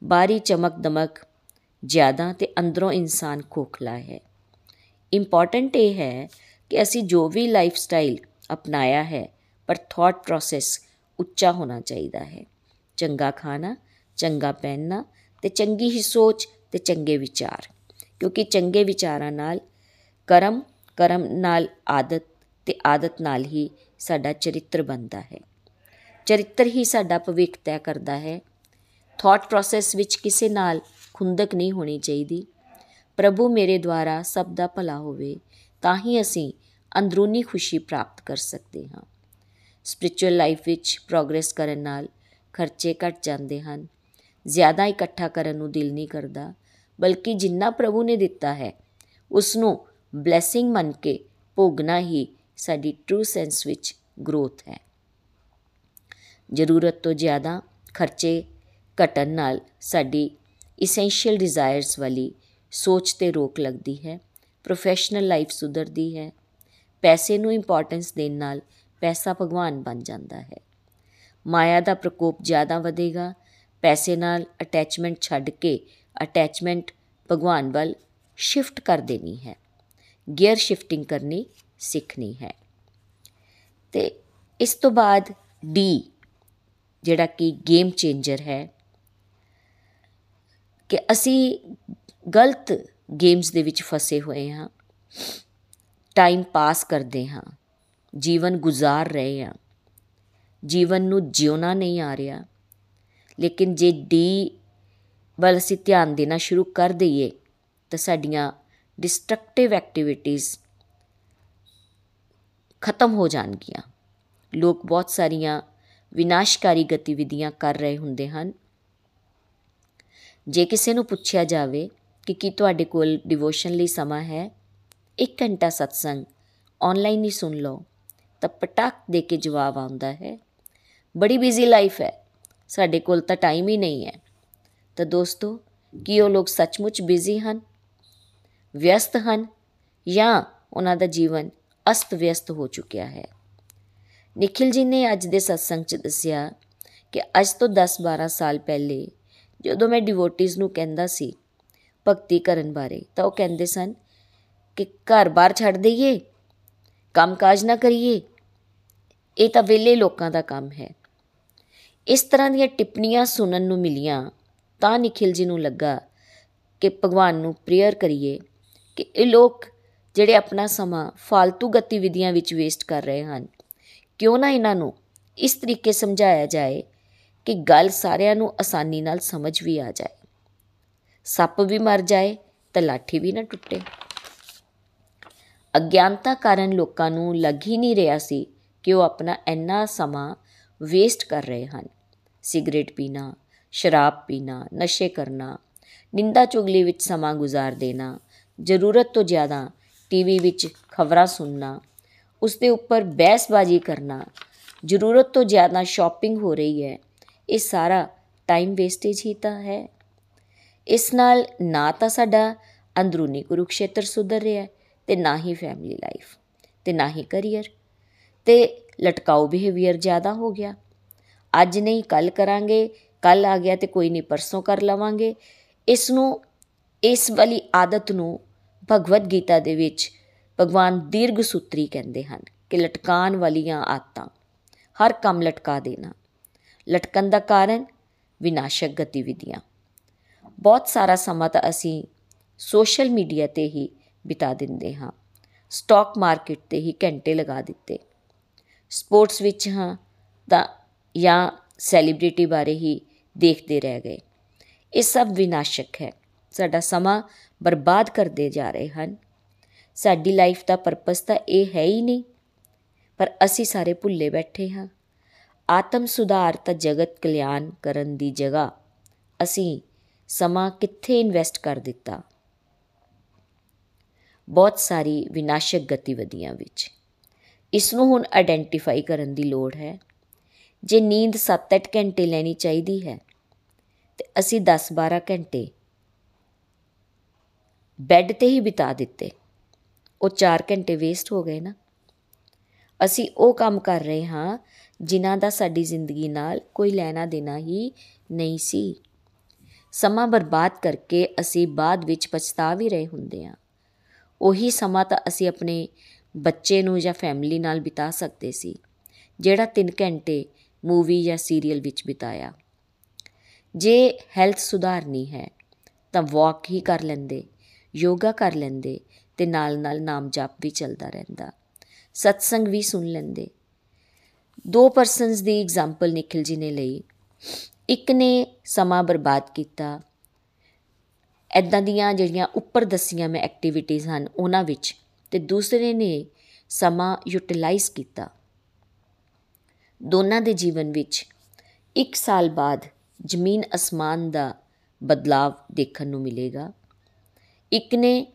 ਬਾਰੀ ਚਮਕ ਦਮਕ ਜ਼ਿਆਦਾ ਤੇ ਅੰਦਰੋਂ ਇਨਸਾਨ ਖੋਖਲਾ ਹੈ। ਇੰਪੋਰਟੈਂਟ ਇਹ ਹੈ ਕਿ ਅਸੀਂ ਜੋ ਵੀ ਲਾਈਫ ਸਟਾਈਲ ਅਪਣਾਇਆ ਹੈ, ਪਰ ਥਾਟ ਪ੍ਰੋਸੈਸ ਉੱਚਾ ਹੋਣਾ ਚਾਹੀਦਾ ਹੈ। ਚੰਗਾ ਖਾਣਾ, ਚੰਗਾ ਪਹਿਨਣਾ ਤੇ ਚੰਗੀ ਹੀ ਸੋਚ ਤੇ ਚੰਗੇ ਵਿਚਾਰ। ਕਿਉਂਕਿ ਚੰਗੇ ਵਿਚਾਰਾਂ ਨਾਲ ਕਰਮ ਕਰਮ ਨਾਲ ਆਦਤ ਤੇ ਆਦਤ ਨਾਲ ਹੀ ਸਾਡਾ ਚਰਿੱਤਰ ਬਣਦਾ ਹੈ। ਚਰਿੱਤਰ ਹੀ ਸਾਡਾ ਭਵਿੱਖ ਤੈਅ ਕਰਦਾ ਹੈ ਥਾਟ ਪ੍ਰੋਸੈਸ ਵਿੱਚ ਕਿਸੇ ਨਾਲ ਖੁੰਦਕ ਨਹੀਂ ਹੋਣੀ ਚਾਹੀਦੀ। ਪ੍ਰਭੂ ਮੇਰੇ ਦੁਆਰਾ ਸਭ ਦਾ ਭਲਾ ਹੋਵੇ, ਤਾਂ ਹੀ ਅਸੀਂ ਅੰਦਰੂਨੀ ਖੁਸ਼ੀ ਪ੍ਰਾਪਤ ਕਰ ਸਕਦੇ ਹਾਂ। ਸਪਿਰਚੁਅਲ ਲਾਈਫ ਵਿੱਚ ਪ੍ਰੋਗਰੈਸ ਕਰਨ ਨਾਲ ਖਰਚੇ ਘਟ ਜਾਂਦੇ ਹਨ। ਜ਼ਿਆਦਾ ਇਕੱਠਾ ਕਰਨ ਨੂੰ ਦਿਲ ਨਹੀਂ ਕਰਦਾ, ਬਲਕਿ ਜਿੰਨਾ ਪ੍ਰਭੂ ਨੇ ਦਿੱਤਾ ਹੈ ਉਸ ਨੂੰ ਬਲੇਸਿੰਗ ਮੰਨ ਕੇ ਭੋਗਣਾ ਹੀ ਸਾਡੀ ਟਰੂ ਸੈਂਸ ਵਿੱਚ ਗਰੋਥ ਹੈ। ਜ਼ਰੂਰਤ ਤੋਂ ਜ਼ਿਆਦਾ ਖਰਚੇ ਘਟਣ ਨਾਲ ਸਾਡੀ ਇਸੈਂਸ਼ੀਅਲ ਡਿਜ਼ਾਇਰਸ ਵਾਲੀ ਸੋਚ ਤੇ ਰੋਕ ਲੱਗਦੀ ਹੈ ਪ੍ਰੋਫੈਸ਼ਨਲ ਲਾਈਫ ਸੁਧਰਦੀ ਹੈ, ਪੈਸੇ ਨੂੰ ਇੰਪੋਰਟੈਂਸ ਦੇਣ ਨਾਲ ਪੈਸਾ ਭਗਵਾਨ ਬਣ ਜਾਂਦਾ ਹੈ। ਮਾਇਆ ਦਾ ਪ੍ਰਕੋਪ ਜ਼ਿਆਦਾ ਵਧੇਗਾ, ਪੈਸੇ ਨਾਲ ਅਟੈਚਮੈਂਟ ਛੱਡ ਕੇ ਅਟੈਚਮੈਂਟ ਭਗਵਾਨ ਵੱਲ ਸ਼ਿਫਟ ਕਰ ਦੇਣੀ ਹੈ ਗੀਅਰ ਸ਼ਿਫਟਿੰਗ ਕਰਨੀ ਸਿੱਖਣੀ ਹੈ। ਤੇ ਇਸ ਤੋਂ ਬਾਅਦ ਡੀ ਜਿਹੜਾ ਕਿ ਗੇਮ ਚੇਂਜਰ ਹੈ ਕਿ ਅਸੀਂ ਗਲਤ ਗੇਮਸ ਦੇ ਵਿੱਚ ਫਸੇ ਹੋਏ ਹਾਂ। ਟਾਈਮ ਪਾਸ ਕਰਦੇ ਹਾਂ। ਜੀਵਨ ਗੁਜ਼ਾਰ ਰਹੇ ਹਾਂ। ਜੀਵਨ ਨੂੰ ਜਿਉਣਾ ਨਹੀਂ ਆ ਰਿਹਾ। ਲੇਕਿਨ ਜੇ ਡੀ ਵੱਲ ਅਸੀਂ ਧਿਆਨ ਦੇਣਾ ਸ਼ੁਰੂ ਕਰ ਦਈਏ, ਤਾਂ ਸਾਡੀਆਂ ਡਿਸਟਰਕਟਿਵ ਐਕਟੀਵਿਟੀਜ਼ ਖਤਮ ਹੋ ਜਾਣਗੀਆਂ। ਲੋਕ ਬਹੁਤ ਸਾਰੀਆਂ ਵਿਨਾਸ਼ਕਾਰੀ ਗਤੀਵਿਧੀਆਂ ਕਰ ਰਹੇ ਹੁੰਦੇ ਹਨ। ਜੇ ਕਿਸੇ ਨੂੰ ਪੁੱਛਿਆ ਜਾਵੇ ਕਿ ਕੀ ਤੁਹਾਡੇ ਕੋਲ ਡਿਵੋਸ਼ਨ ਲਈ ਸਮਾਂ ਹੈ 1 ਘੰਟਾ ਸਤਸੰਗ ਆਨਲਾਈਨ ਹੀ ਸੁਣ ਲਓ, ਤਾਂ ਪਟਾਕ ਦੇ ਕੇ ਜਵਾਬ ਆਉਂਦਾ ਹੈ, ਬੜੀ ਬਿਜ਼ੀ ਲਾਈਫ ਹੈ, ਸਾਡੇ ਕੋਲ ਤਾਂ ਟਾਈਮ ਹੀ ਨਹੀਂ ਹੈ। ਤਾਂ ਦੋਸਤੋ, ਕੀ ਉਹ ਲੋਕ ਸੱਚਮੁੱਚ ਬਿਜ਼ੀ ਹਨ? ਵਿਅਸਤ ਹਨ ਜਾਂ ਉਹਨਾਂ ਦਾ ਜੀਵਨ ਅਸਤ ਵਿਅਸਤ ਹੋ ਚੁੱਕਿਆ ਹੈ? ਨikhil ji ਨੇ ਅੱਜ ਦੇ satsang 'ਚ ਦੱਸਿਆ ਕਿ ਅੱਜ ਤੋਂ 10-12 ਸਾਲ ਪਹਿਲੇ ਜਦੋਂ ਮੈਂ ਡਿਵੋਟਿਸ ਨੂੰ ਕਹਿੰਦਾ ਸੀ ਭਗਤੀ ਕਰਨ ਬਾਰੇ, ਤਾਂ ਉਹ ਕਹਿੰਦੇ ਸਨ ਕਿ ਘਰ-ਬਾਰ ਛੱਡ ਦਈਏ, ਕੰਮਕਾਜ ਨਾ ਕਰੀਏ। ਇਹ ਤਾਂ ਵਿਲੇ ਲੋਕਾਂ ਦਾ ਕੰਮ ਹੈ। ਇਸ ਤਰ੍ਹਾਂ ਦੀਆਂ ਟਿੱਪਣੀਆਂ ਸੁਣਨ ਨੂੰ ਮਿਲੀਆਂ, ਤਾਂ ਨikhil ji ਨੂੰ ਲੱਗਾ ਕਿ ਭਗਵਾਨ ਨੂੰ ਪ੍ਰੇਅਰ ਕਰੀਏ ਕਿ ਇਹ ਲੋਕ ਜਿਹੜੇ ਆਪਣਾ ਸਮਾਂ ਫालतू ਗਤੀਵਿਧੀਆਂ ਵਿੱਚ ਵੇਸਟ ਕਰ ਰਹੇ ਹਨ, ਕਿਉਂ ਨਾ ਇਹਨਾਂ ਨੂੰ ਇਸ ਤਰੀਕੇ ਸਮਝਾਇਆ ਜਾਏ ਕਿ ਗੱਲ ਸਾਰਿਆਂ ਨੂੰ ਆਸਾਨੀ ਨਾਲ ਸਮਝ ਵੀ ਆ ਜਾਏ। ਸੱਪ ਵੀ ਮਰ ਜਾਏ ਤਾਂ ਲਾਠੀ ਵੀ ਨਾ ਟੁੱਟੇ। ਅਗਿਆਨਤਾ ਕਾਰਨ ਲੋਕਾਂ ਨੂੰ ਲੱਗ ਹੀ ਨਹੀਂ ਰਿਹਾ ਸੀ ਕਿ ਉਹ ਆਪਣਾ ਇੰਨਾ ਸਮਾਂ ਵੇਸਟ ਕਰ ਰਹੇ ਹਨ। ਸਿਗਰਟ ਪੀਣਾ, ਸ਼ਰਾਬ ਪੀਣਾ, ਨਸ਼ੇ ਕਰਨਾ, ਨਿੰਦਾ ਚੁਗਲੀ ਵਿੱਚ ਸਮਾਂ ਗੁਜ਼ਾਰ ਦੇਣਾ, ਜ਼ਰੂਰਤ ਤੋਂ ਜ਼ਿਆਦਾ ਟੀਵੀ ਵਿੱਚ ਖਬਰਾਂ ਸੁਣਨਾ ਉਸ ਦੇ ਉੱਪਰ ਬਹਿਸਬਾਜ਼ੀ ਕਰਨਾ, ਜ਼ਰੂਰਤ ਤੋਂ ਜ਼ਿਆਦਾ ਸ਼ਾਪਿੰਗ ਹੋ ਰਹੀ ਹੈ ਇਹ ਸਾਰਾ ਟਾਈਮ ਵੇਸਟੇਜ ਹੀ ਤਾਂ ਹੈ। ਇਸ ਨਾਲ ਨਾ ਤਾਂ ਸਾਡਾ ਅੰਦਰੂਨੀ ਕੁਰੂਕਸ਼ੇਤਰ ਸੁਧਰ ਰਿਹਾ ਤੇ ਨਾ ਹੀ ਫੈਮਿਲੀ ਲਾਈਫ ਤੇ ਨਾ ਹੀ ਕੈਰੀਅਰ ਤੇ ਲਟਕਾਓ ਬਿਹੇਵੀਅਰ ਜ਼ਿਆਦਾ ਹੋ ਗਿਆ। ਅੱਜ ਨਹੀਂ ਕੱਲ ਕਰਾਂਗੇ ਕੱਲ ਆ ਗਿਆ ਤੇ ਕੋਈ ਨਹੀਂ, ਪਰਸੋਂ ਕਰ ਲਵਾਂਗੇ। ਇਸ ਨੂੰ, ਇਸ ਵਾਲੀ ਆਦਤ ਨੂੰ ਭਗਵਦ ਗੀਤਾ ਦੇ ਵਿੱਚ ਭਗਵਾਨ ਦੀਰਘ ਸੂਤਰੀ ਕਹਿੰਦੇ ਹਨ ਕਿ ਲਟਕਾਨ ਵਾਲੀਆਂ ਆਦਤਾਂ ਹਰ ਕੰਮ ਲਟਕਾ ਦੇਣਾ। ਲਟਕਣ ਦਾ ਕਾਰਨ, ਵਿਨਾਸ਼ਕ ਗਤੀਵਿਧੀਆਂ। ਬਹੁਤ ਸਾਰਾ ਸਮਾਂ ਤਾਂ ਅਸੀਂ ਸੋਸ਼ਲ ਮੀਡੀਆ ਤੇ ਹੀ ਬਿਤਾ ਦਿੰਦੇ ਹਾਂ। ਸਟਾਕ ਮਾਰਕੀਟ ਤੇ ਹੀ ਘੰਟੇ ਲਗਾ ਦਿੱਤੇ। ਸਪੋਰਟਸ ਵਿੱਚ ਹਾਂ ਤਾਂ ਜਾਂ ਸੈਲੀਬ੍ਰਿਟੀ ਬਾਰੇ ਹੀ ਦੇਖਦੇ ਰਹਿ ਗਏ। ਇਹ ਸਭ ਵਿਨਾਸ਼ਕ ਹੈ। ਸਾਡਾ ਸਮਾਂ ਬਰਬਾਦ ਕਰਦੇ ਜਾ ਰਹੇ ਹਨ। ਸਾਡੀ ਲਾਈਫ ਦਾ ਪਰਪਸ ਤਾਂ ਇਹ ਹੈ ਹੀ ਨਹੀਂ। ਪਰ ਅਸੀਂ ਸਾਰੇ ਭੁੱਲੇ ਬੈਠੇ ਹਾਂ। ਆਤਮ ਸੁਧਾਰ ਤਾਂ ਜਗਤ ਕਲਿਆਣ ਕਰਨ ਦੀ ਜਗ੍ਹਾ। ਅਸੀਂ ਸਮਾਂ ਕਿੱਥੇ ਇਨਵੈਸਟ ਕਰ ਦਿੱਤਾ? ਬਹੁਤ ਸਾਰੀ ਵਿਨਾਸ਼ਕ ਗਤੀਵਿਧੀਆਂ ਵਿੱਚ। ਇਸ ਨੂੰ ਹੁਣ ਆਇਡੈਂਟੀਫਾਈ ਕਰਨ ਦੀ ਲੋੜ ਹੈ। ਜੇ ਨੀਂਦ 7-8 ਘੰਟੇ ਲੈਣੀ ਚਾਹੀਦੀ ਹੈ, ਤੇ ਅਸੀਂ 10-12 ਘੰਟੇ ਬੈੱਡ ਤੇ ਹੀ ਬਿਤਾ ਦਿੱਤੇ। ਉਹ 4 ਘੰਟੇ ਵੇਸਟ ਹੋ ਗਏ ਨਾ। ਅਸੀਂ ਉਹ ਕੰਮ ਕਰ ਰਹੇ ਹਾਂ ਜਿਨ੍ਹਾਂ ਦਾ ਸਾਡੀ ਜ਼ਿੰਦਗੀ ਨਾਲ ਕੋਈ ਲੈਣਾ ਦੇਣਾ ਹੀ ਨਹੀਂ ਸੀ। ਸਮਾਂ ਬਰਬਾਦ ਕਰਕੇ ਅਸੀਂ ਬਾਅਦ ਵਿੱਚ ਪਛਤਾ ਵੀ ਰਹੇ ਹੁੰਦੇ ਹਾਂ। ਉਹੀ ਸਮਾਂ ਤਾਂ ਅਸੀਂ ਆਪਣੇ ਬੱਚੇ ਨੂੰ ਜਾਂ ਫੈਮਿਲੀ ਨਾਲ ਬਿਤਾ ਸਕਦੇ ਸੀ, ਜਿਹੜਾ 3 ਘੰਟੇ ਮੂਵੀ ਜਾਂ ਸੀਰੀਅਲ ਵਿੱਚ ਬਿਤਾਇਆ। ਜੇ ਹੈਲਥ ਸੁਧਾਰਨੀ ਹੈ, ਤਾਂ ਵਾਕ ਹੀ ਕਰ ਲੈਂਦੇ, ਯੋਗਾ ਕਰ ਲੈਂਦੇ ਤੇ ਨਾਲ ਨਾਲ ਨਾਮ ਜਪ ਵੀ ਚੱਲਦਾ ਰਹਿੰਦਾ। ਸਤਸੰਗ ਵੀ ਸੁਣ ਲੈਂਦੇ। ਦੋ ਪਰਸਨਸ ਦੀ ਐਗਜ਼ਾਮਪਲ ਨikhil ji ਨੇ ਲਈ। ਇੱਕ ਨੇ ਸਮਾਂ ਬਰਬਾਦ ਕੀਤਾ। ਐਦਾਂ ਦੀਆਂ ਜਿਹੜੀਆਂ ਉੱਪਰ ਦਸੀਆਂ ਮੈਂ ਐਕਟੀਵਿਟੀਆਂ ਹਨ, ਉਹਨਾਂ ਵਿੱਚ ਤੇ ਦੂਸਰੇ ਨੇ ਸਮਾਂ ਯੂਟਿਲਾਈਜ਼ ਕੀਤਾ। ਦੋਨਾਂ ਦੇ ਜੀਵਨ ਵਿੱਚ 1 ਸਾਲ ਬਾਅਦ ਜ਼ਮੀਨ ਅਸਮਾਨ ਦਾ ਬਦਲਾਵ ਦੇਖਣ ਨੂੰ ਮਿਲੇਗਾ। ਇੱਕ ਨੇ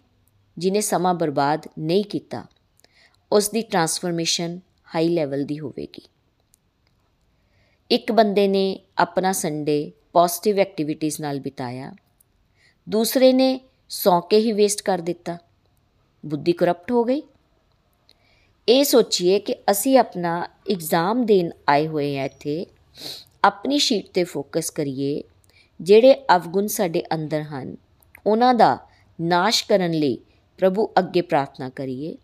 ਜਿਨੇ ਸਮਾਂ ਬਰਬਾਦ ਨਹੀਂ ਕੀਤਾ ਉਸ ਦੀ ਟਰਾਂਸਫਰਮੇਸ਼ਨ ਹਾਈ ਲੈਵਲ ਦੀ ਹੋਵੇਗੀ। ਇੱਕ ਬੰਦੇ ਨੇ ਆਪਣਾ ਸੰਡੇ ਪੋਜ਼ਿਟਿਵ ਐਕਟੀਵਿਟੀਜ਼ ਨਾਲ ਬਿਤਾਇਆ। ਦੂਸਰੇ ਨੇ ਸੌਂ ਕੇ ਹੀ ਵੇਸਟ ਕਰ ਦਿੱਤਾ। ਬੁੱਧੀ ਕਰਪਟ ਹੋ ਗਈ। ਇਹ ਸੋਚੀਏ ਕਿ ਅਸੀਂ ਆਪਣਾ ਐਗਜ਼ਾਮ ਦੇਣ ਆਏ ਹੋਏ ਆ ਇੱਥੇ, ਆਪਣੀ ਸ਼ੀਟ ਤੇ ਫੋਕਸ ਕਰੀਏ, ਜਿਹੜੇ ਅਵਗੁਣ ਸਾਡੇ ਅੰਦਰ ਹਨ, ਉਹਨਾਂ ਦਾ ਨਾਸ਼ ਕਰਨ ਲਈ ਪ੍ਰਭੂ ਅੱਗੇ ਪ੍ਰਾਰਥਨਾ ਕਰੀਏ।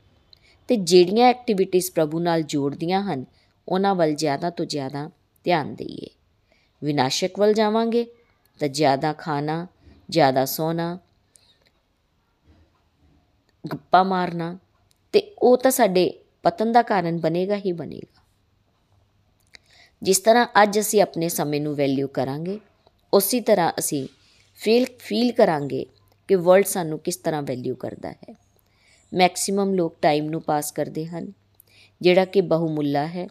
ਤੇ ਜਿਹੜੀਆਂ ਐਕਟੀਵਿਟੀਜ਼ ਪ੍ਰਭੂ ਨਾਲ ਜੋੜਦੀਆਂ ਹਨ, ਉਹਨਾਂ ਵੱਲ ਜ਼ਿਆਦਾ ਤੋਂ ਜ਼ਿਆਦਾ ਧਿਆਨ ਦਈਏ। ਵਿਨਾਸ਼ਕ ਵੱਲ ਜਾਵਾਂਗੇ ਤਾਂ ਜ਼ਿਆਦਾ ਖਾਣਾ, ਜ਼ਿਆਦਾ ਸੋਣਾ, ਗੱਪਾਂ ਮਾਰਨਾ ਤੇ ਉਹ ਤਾਂ ਸਾਡੇ ਪਤਨ ਦਾ ਕਾਰਨ ਬਣੇਗਾ ਹੀ ਬਣੇਗਾ। ਜਿਸ ਤਰ੍ਹਾਂ ਅੱਜ ਅਸੀਂ ਆਪਣੇ ਸਮੇਂ ਨੂੰ ਵੈਲਿਊ ਕਰਾਂਗੇ, ਉਸੇ ਤਰ੍ਹਾਂ ਅਸੀਂ ਫੀਲ ਫੀਲ ਕਰਾਂਗੇ ਕਿ ਵਰਲਡ ਸਾਨੂੰ ਕਿਸ ਤਰ੍ਹਾਂ ਵੈਲਿਊ ਕਰਦਾ ਹੈ। ਮੈਕਸਿਮਮ ਲੋਕ ਟਾਈਮ ਨੂੰ ਪਾਸ ਕਰਦੇ ਹਨ, ਜਿਹੜਾ ਕਿ ਬਹੁਮੁੱਲਾ ਹੈ,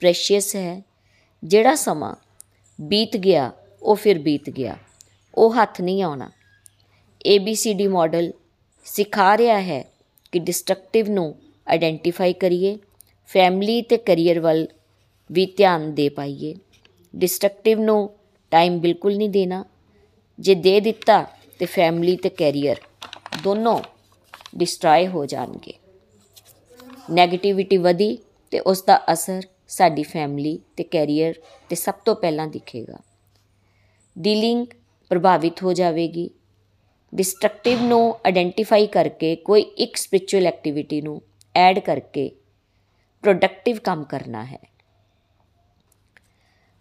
ਪ੍ਰੈਸ਼ੀਅਸ ਹੈ। ਜਿਹੜਾ ਸਮਾਂ ਬੀਤ ਗਿਆ, ਉਹ ਫਿਰ ਬੀਤ ਗਿਆ। ਉਹ ਹੱਥ ਨਹੀਂ ਆਉਣਾ। ABCD ਮਾਡਲ ਸਿਖਾ ਰਿਹਾ ਹੈ ਕਿ ਡਿਸਟਰਕਟਿਵ ਨੂੰ ਆਇਡੈਂਟੀਫਾਈ ਕਰੀਏ ਫੈਮਿਲੀ ਤੇ ਕੈਰੀਅਰ ਵੱਲ ਵੀ ਧਿਆਨ ਦੇ ਪਾਈਏ। ਡਿਸਟਰਕਟਿਵ ਨੂੰ ਟਾਈਮ ਬਿਲਕੁਲ ਨਹੀਂ ਦੇਣਾ। ਜੇ ਦੇ ਦਿੱਤਾ ਤੇ ਫੈਮਿਲੀ ਤੇ ਕੈਰੀਅਰ ਦੋਨੋਂ ਡਿਸਟਰਾਏ ਹੋ ਜਾਣਗੇ। 네ਗੇਟਿਵਿਟੀ ਵਧੀ ਤੇ ਉਸ ਦਾ ਅਸਰ ਸਾਡੀ ਫੈਮਿਲੀ ਤੇ ਕੈਰੀਅਰ ਤੇ ਸਭ ਤੋਂ ਪਹਿਲਾਂ ਦਿਖੇਗਾ। ਡੀਲਿੰਗ ਪ੍ਰਭਾਵਿਤ ਹੋ ਜਾਵੇਗੀ। ਡਿਸਟਰਕਟਿਵ ਨੂੰ ਆਇਡੈਂਟੀਫਾਈ ਕਰਕੇ ਕੋਈ ਇੱਕ ਸਪਿਰਚੁਅਲ ਐਕਟੀਵਿਟੀ ਨੂੰ ਐਡ ਕਰਕੇ ਪ੍ਰੋਡਕਟਿਵ ਕੰਮ ਕਰਨਾ ਹੈ।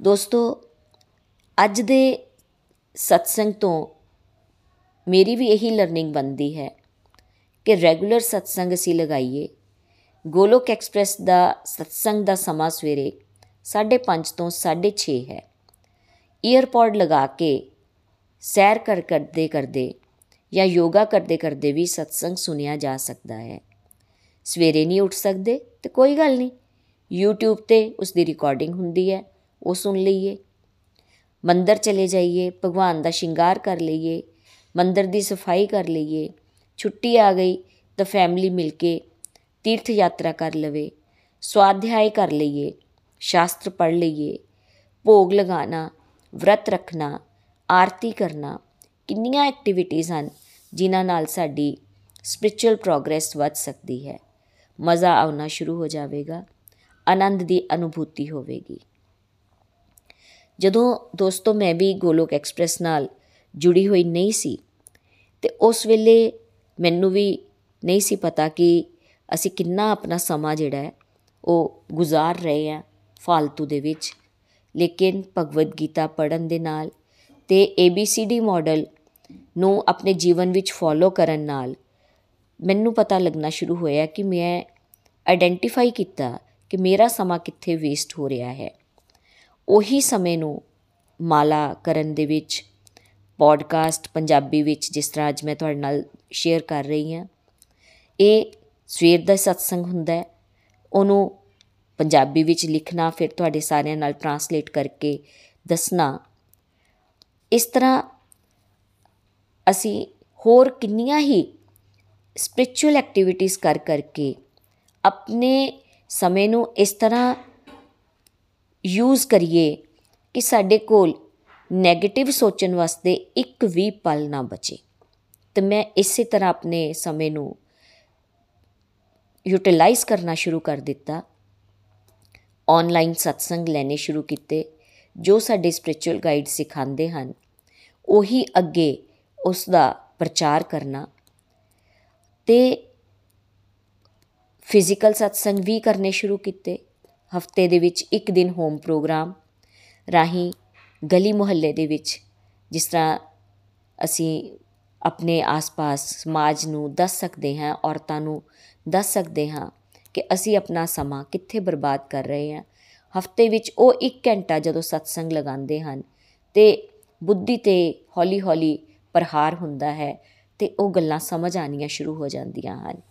ਦੋਸਤੋ, ਅੱਜ ਦੇ ਸਤਸੰਗ ਤੋਂ ਮੇਰੀ ਵੀ ਇਹੀ ਲਰਨਿੰਗ ਬੰਦੀ ਹੈ ਕਿ ਰੈਗੂਲਰ ਸਤਸੰਗ ਅਸੀਂ ਲਗਾਈਏ। ਗੋਲੋਕ ਐਕਸਪ੍ਰੈਸ ਦਾ ਸਤਸੰਗ ਦਾ ਸਮਾਂ ਸਵੇਰੇ 5:30 ਤੋਂ 6:30 ਹੈ। ਈਅਰਪੌਡ ਲਗਾ ਕੇ ਸੈਰ ਕਰ ਕਰਦੇ ਕਰਦੇ ਜਾਂ ਯੋਗਾ ਕਰਦੇ ਕਰਦੇ ਵੀ ਸਤਸੰਗ ਸੁਨਿਆ ਜਾ ਸਕਦਾ ਹੈ। ਸਵੇਰੇ ਨਹੀਂ ਉੱਠ ਸਕਦੇ ਤੇ ਕੋਈ ਗੱਲ ਨਹੀਂ। YouTube ਤੇ ਉਸ ਦੀ ਰਿਕਾਰਡਿੰਗ ਹੁੰਦੀ ਹੈ, ਉਹ ਸੁਣ ਲਈਏ। ਮੰਦਰ ਚਲੇ ਜਾਈਏ, ਭਗਵਾਨ ਦਾ ਸ਼ਿੰਗਾਰ ਕਰ ਲਈਏ, ਮੰਦਰ ਦੀ ਸਫ਼ਾਈ ਕਰ ਲਈਏ। ਛੁੱਟੀ ਆ ਗਈ ਤਾਂ ਫੈਮਿਲੀ ਮਿਲ ਕੇ ਤੀਰਥ ਯਾਤਰਾ ਕਰ ਲਵੇ ਸਵਾਧਿਆਇ ਕਰ ਲਈਏ, ਸ਼ਾਸਤਰ ਪੜ੍ਹ ਲਈਏ, ਭੋਗ ਲਗਾਣਾ ਵਰਤ ਰੱਖਣਾ, ਆਰਤੀ ਕਰਨਾ, ਕਿੰਨੀਆਂ ਐਕਟੀਵਿਟੀਆਂ ਹਨ ਜਿਨ੍ਹਾਂ ਨਾਲ ਸਾਡੀ ਸਪਿਰਚੁਅਲ ਪ੍ਰੋਗਰੈਸ ਵੱਧ ਸਕਦੀ ਹੈ। ਮਜ਼ਾ ਆਉਣਾ ਸ਼ੁਰੂ ਹੋ ਜਾਵੇਗਾ, ਆਨੰਦ ਦੀ ਅਨੁਭੂਤੀ ਹੋਵੇਗੀ। ਜਦੋਂ ਦੋਸਤੋ ਮੈਂ ਵੀ ਗੋਲੋਕ ਐਕਸਪ੍ਰੈਸ ਨਾਲ ਜੁੜੀ ਹੋਈ ਨਹੀਂ ਸੀ, ਤੇ ਉਸ ਵੇਲੇ ਮੈਨੂੰ ਵੀ ਨਹੀਂ ਸੀ ਪਤਾ ਕਿ ਅਸੀਂ ਕਿੰਨਾ ਆਪਣਾ ਸਮਾਂ ਜਿਹੜਾ ਹੈ ਉਹ ਗੁਜ਼ਾਰ ਰਹੇ ਆ ਫालतू ਦੇ ਵਿੱਚ। ਲੇਕਿਨ ਭਗਵਦ ਗੀਤਾ ਪੜਨ ਦੇ ਨਾਲ ਤੇ ABCD ਮਾਡਲ ਨੂੰ ਆਪਣੇ ਜੀਵਨ ਵਿੱਚ ਫੋਲੋ ਕਰਨ ਨਾਲ ਮੈਨੂੰ ਪਤਾ ਲੱਗਣਾ ਸ਼ੁਰੂ ਹੋਇਆ ਕਿ ਮੈਂ ਆਇਡੈਂਟੀਫਾਈ ਕੀਤਾ ਕਿ ਮੇਰਾ ਸਮਾਂ ਕਿੱਥੇ ਵੇਸਟ ਹੋ ਰਿਹਾ ਹੈ। ਉਹੀ ਸਮੇਂ ਨੂੰ ਮਾਲਾ ਕਰਨ ਦੇ ਵਿੱਚ ਪੋਡਕਾਸਟ ਪੰਜਾਬੀ ਵਿੱਚ ਜਿਸ ਤਰ੍ਹਾਂ ਅੱਜ ਮੈਂ ਤੁਹਾਡੇ ਨਾਲ ਸ਼ੇਅਰ ਕਰ ਰਹੀ ਹਾਂ। ਇਹ ਸਵੇਰ ਦਾ ਸਤਸੰਗ ਹੁੰਦਾ ਹੈ। ਉਹਨੂੰ ਪੰਜਾਬੀ ਵਿੱਚ ਲਿਖਣਾ, ਫਿਰ ਤੁਹਾਡੇ ਸਾਰਿਆਂ ਨਾਲ ਟਰਾਂਸਲੇਟ ਕਰਕੇ ਦੱਸਣਾ। ਇਸ ਤਰ੍ਹਾਂ ਅਸੀਂ ਹੋਰ ਕਿੰਨੀਆਂ ਹੀ ਸਪਿਰਚੁਅਲ ਐਕਟੀਵਿਟੀਜ਼ ਕਰ ਕਰਕੇ ਆਪਣੇ ਸਮੇਂ ਨੂੰ ਇਸ ਤਰ੍ਹਾਂ ਯੂਜ਼ ਕਰੀਏ ਕਿ ਸਾਡੇ ਕੋਲ 네ਗੇਟਿਵ ਸੋਚਣ ਵਾਸਤੇ ਇੱਕ ਵੀ ਪਲ ਨਾ ਬਚੇ। ਤੇ ਮੈਂ ਇਸੇ ਤਰ੍ਹਾਂ ਆਪਣੇ ਸਮੇਂ ਨੂੰ ਯੂਟਿਲਾਈਜ਼ ਕਰਨਾ ਸ਼ੁਰੂ ਕਰ ਦਿੱਤਾ। ਆਨਲਾਈਨ ਸਤਸੰਗ ਲੈਣੇ ਸ਼ੁਰੂ ਕੀਤੇ, ਜੋ ਸਾਡੇ ਸਪਿਰਚੁਅਲ ਗਾਈਡ ਸਿਖਾਉਂਦੇ ਹਨ, ਉਹੀ ਅੱਗੇ ਉਸ ਦਾ ਪ੍ਰਚਾਰ ਕਰਨਾ। ਤੇ ਫਿਜ਼ੀਕਲ ਸਤਸੰਗ ਵੀ ਕਰਨੇ ਸ਼ੁਰੂ ਕੀਤੇ। ਹਫ਼ਤੇ ਦੇ ਵਿੱਚ ਇੱਕ ਦਿਨ ਹੋਮ ਪ੍ਰੋਗਰਾਮ ਰਾਹੀਂ ਗਲੀ ਮੁਹੱਲੇ ਦੇ ਵਿੱਚ, ਜਿਸ ਤਰ੍ਹਾਂ ਅਸੀਂ ਆਪਣੇ ਆਸ-ਪਾਸ ਸਮਾਜ ਨੂੰ ਦੱਸ ਸਕਦੇ ਹਾਂ, ਔਰਤਾਂ ਨੂੰ ਦੱਸ ਸਕਦੇ ਹਾਂ ਕਿ ਅਸੀਂ ਆਪਣਾ ਸਮਾਂ ਕਿੱਥੇ ਬਰਬਾਦ ਕਰ ਰਹੇ ਹਾਂ। ਹਫ਼ਤੇ ਵਿੱਚ ਉਹ 1 ਘੰਟਾ ਜਦੋਂ ਸਤਸੰਗ ਲਗਾਉਂਦੇ ਹਨ ਤੇ ਬੁੱਧੀ ਤੇ ਹੌਲੀ-ਹੌਲੀ ਪ੍ਰਹਾਰ ਹੁੰਦਾ ਹੈ ਤੇ ਉਹ ਗੱਲਾਂ ਸਮਝ ਆਣੀਆਂ ਸ਼ੁਰੂ ਹੋ ਜਾਂਦੀਆਂ ਹਨ।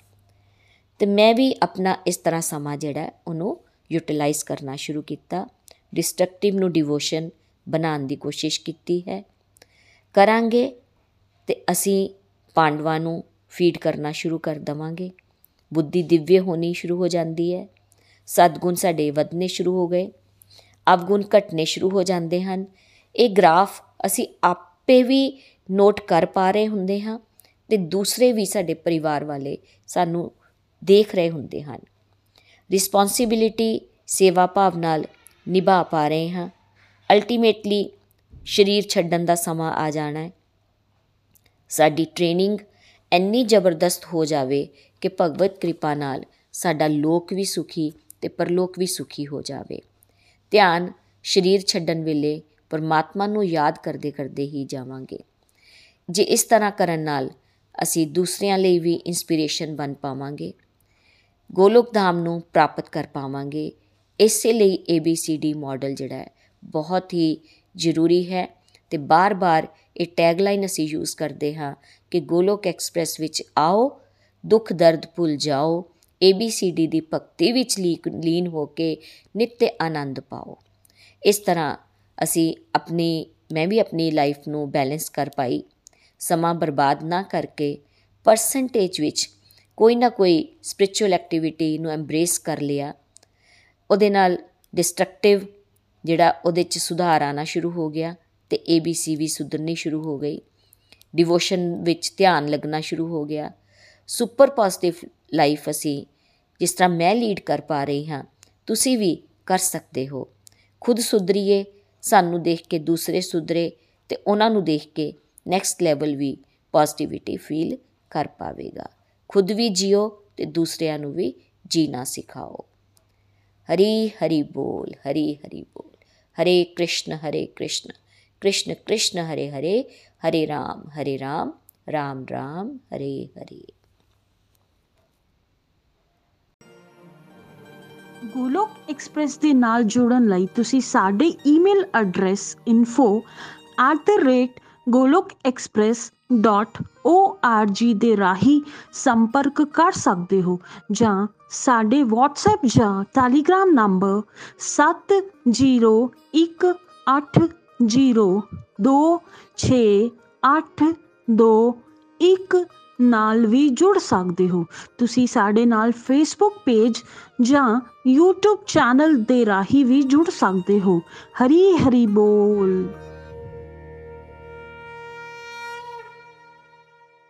ਤੇ ਮੈਂ ਵੀ ਆਪਣਾ ਇਸ ਤਰ੍ਹਾਂ ਸਮਾਂ ਜਿਹੜਾ ਉਹਨੂੰ ਯੂਟਿਲਾਈਜ਼ ਕਰਨਾ ਸ਼ੁਰੂ ਕੀਤਾ। ਡਿਸਟਰਕਟਿਵ ਨੂੰ ਡਿਵੋਸ਼ਨ ਬਣਾਉਣ ਦੀ ਕੋਸ਼ਿਸ਼ ਕੀਤੀ ਹੈ। ਕਰਾਂਗੇ ਤੇ ਅਸੀਂ ਪਾਂਡਵਾਂ ਨੂੰ ਫੀਡ ਕਰਨਾ ਸ਼ੁਰੂ ਕਰ ਦਵਾਂਗੇ। ਬੁੱਧੀ ਦਿਵਯ ਹੋਣੀ ਸ਼ੁਰੂ ਹੋ ਜਾਂਦੀ ਹੈ। ਸਦਗੁਣ ਸਾਡੇ ਵਧਨੇ ਸ਼ੁਰੂ ਹੋ ਗਏ। ਅਵਗੁਣ ਘਟਨੇ ਸ਼ੁਰੂ ਹੋ ਜਾਂਦੇ ਹਨ। ਇਹ ਗ੍ਰਾਫ ਅਸੀਂ ਆਪੇ ਵੀ ਨੋਟ ਕਰ ਪਾ ਰਹੇ ਹੁੰਦੇ ਹਾਂ ਤੇ ਦੂਸਰੇ ਵੀ ਸਾਡੇ ਪਰਿਵਾਰ ਵਾਲੇ ਸਾਨੂੰ ਦੇਖ ਰਹੇ ਹੁੰਦੇ ਹਨ। ਰਿਸਪੌਂਸਿਬਿਲਿਟੀ ਸੇਵਾ ਭਾਵ ਨਾਲ ਨਿਭਾ ਪਾ ਰਹੇ ਹਾਂ। ਅਲਟੀਮੇਟਲੀ ਸਰੀਰ ਛੱਡਣ ਦਾ ਸਮਾਂ ਆ ਜਾਣਾ ਹੈ। ਸਾਡੀ ਟ੍ਰੇਨਿੰਗ ਇੰਨੀ ਜ਼ਬਰਦਸਤ ਹੋ ਜਾਵੇ ਕਿ ਭਗਵਤ ਕਿਰਪਾ ਨਾਲ ਸਾਡਾ ਲੋਕ ਵੀ ਸੁਖੀ ਤੇ ਪਰਲੋਕ ਵੀ ਸੁਖੀ ਹੋ ਜਾਵੇ। ਧਿਆਨ ਸਰੀਰ ਛੱਡਣ ਵੇਲੇ ਪਰਮਾਤਮਾ ਨੂੰ ਯਾਦ ਕਰਦੇ ਕਰਦੇ ਹੀ ਜਾਵਾਂਗੇ। ਜੇ ਇਸ ਤਰ੍ਹਾਂ ਕਰਨ ਨਾਲ ਅਸੀਂ ਦੂਸਰਿਆਂ ਲਈ ਵੀ ਇਨਸਪੀਰੇਸ਼ਨ ਬਣ ਪਾਵਾਂਗੇ, ਗੋਲੋਕ ਧਾਮ ਨੂੰ ਪ੍ਰਾਪਤ ਕਰ ਪਾਵਾਂਗੇ, ਇਸੇ ਲਈ ABCD ਮਾਡਲ ਜਿਹੜਾ ਹੈ ਬਹੁਤ ਹੀ ਜ਼ਰੂਰੀ ਹੈ ਤੇ ਬਾਰ-ਬਾਰ ਇਹ ਟੈਗਲਾਈਨ ਅਸੀਂ ਯੂਜ਼ ਕਰਦੇ ਹਾਂ ਕਿ ਗੋਲੋਕ ਐਕਸਪ੍ਰੈਸ ਵਿੱਚ ਆਓ, ਦੁੱਖ ਦਰਦ ਭੁੱਲ ਜਾਓ ABCD ਦੀ ਭਗਤੀ ਵਿੱਚ ਲੀਨ ਹੋ ਕੇ ਨਿੱਤ ਆਨੰਦ ਪਾਓ। ਇਸ ਤਰ੍ਹਾਂ ਅਸੀਂ ਆਪਣੀ, ਮੈਂ ਵੀ ਆਪਣੀ ਲਾਈਫ ਨੂੰ ਬੈਲੈਂਸ ਕਰ ਪਾਈ, ਸਮਾਂ ਬਰਬਾਦ ਨਾ ਕਰਕੇ ਪਰਸੈਂਟੇਜ ਵਿੱਚ ਕੋਈ ਨਾ ਕੋਈ ਸਪਿਰਚੁਅਲ ਐਕਟੀਵਿਟੀ ਨੂੰ ਐਮਬ੍ਰੇਸ ਕਰ ਲਿਆ। ਉਹਦੇ ਨਾਲ ਡਿਸਟਰਕਟਿਵ ਜਿਹੜਾ ਉਹਦੇ 'ਚ ਸੁਧਾਰ ਆਣਾ ਸ਼ੁਰੂ ਹੋ ਗਿਆ। ਤੇ ABC ਵੀ ਸੁਧਰਨੀ ਸ਼ੁਰੂ ਹੋ ਗਈ। ਡਿਵੋਸ਼ਨ ਵਿੱਚ ਧਿਆਨ ਲੱਗਣਾ ਸ਼ੁਰੂ ਹੋ ਗਿਆ। ਸੁਪਰ ਪੋਜ਼ਿਟਿਵ ਲਾਈਫ ਅਸੀਂ ਜਿਸ ਤਰ੍ਹਾਂ ਮੈਂ ਲੀਡ ਕਰ ਪਾ ਰਹੀ ਹਾਂ, ਤੁਸੀਂ ਵੀ ਕਰ ਸਕਦੇ ਹੋ। ਖੁਦ ਸੁਧਰੀਏ, ਸਾਨੂੰ ਦੇਖ ਕੇ ਦੂਸਰੇ ਸੁਧਰੇ ਤੇ ਉਹਨਾਂ ਨੂੰ ਦੇਖ ਕੇ ਨੈਕਸਟ ਲੈਵਲ ਵੀ ਪੋਜ਼ਿਟਿਵਿਟੀ ਫੀਲ ਕਰ ਪਾਵੇਗਾ। ਖੁਦ ਵੀ ਜਿਓ ਤੇ ਦੂਸਰਿਆਂ ਨੂੰ ਵੀ ਜੀਣਾ ਸਿਖਾਓ। ਹਰੀ ਹਰੀ ਬੋਲ, ਹਰੀ ਹਰੀ ਬੋਲ। ਹਰੇ ਕ੍ਰਿਸ਼ਨ ਹਰੇ ਕ੍ਰਿਸ਼ਨ। ਕ੍ਰਿਸ਼ਨ ਕ੍ਰਿਸ਼ਨ ਹਰੇ ਹਰੇ ਹਰੇ ਰਾਮ ਹਰੇ ਰਾਮ ਰਾਮ ਰਾਮ, ਹਰੇ ਹਰੇ। ਗੋਲੋਕ ਐਕਸਪ੍ਰੈਸ ਦੇ ਨਾਲ ਜੁੜਨ ਲਈ ਤੁਸੀਂ ਸਾਡੇ ਈਮੇਲ ਐਡਰੈਸ info@golokexpress.org ਦੇ ਰਾਹੀਂ ਸੰਪਰਕ ਕਰ ਸਕਦੇ ਹੋ ਜਾਂ ਸਾਡੇ WhatsApp ਜਾਂ Telegram ਨੰਬਰ ਜੀਰੋ, ਦੋ, ਛੇ, ਅੱਠ, ਦੋ, ਇੱਕ ਨਾਲ ਵੀ ਜੁੜ ਸਕਦੇ ਹੋ। ਤੁਸੀਂ ਸਾਡੇ ਨਾਲ ਫੇਸਬੁੱਕ ਪੇਜ ਜਾਂ YouTube ਚੈਨਲ ਦੇ ਰਾਹੀਂ ਵੀ ਜੁੜ ਸਕਦੇ ਹੋ। ਹਰੀ ਹਰੀ ਬੋਲ।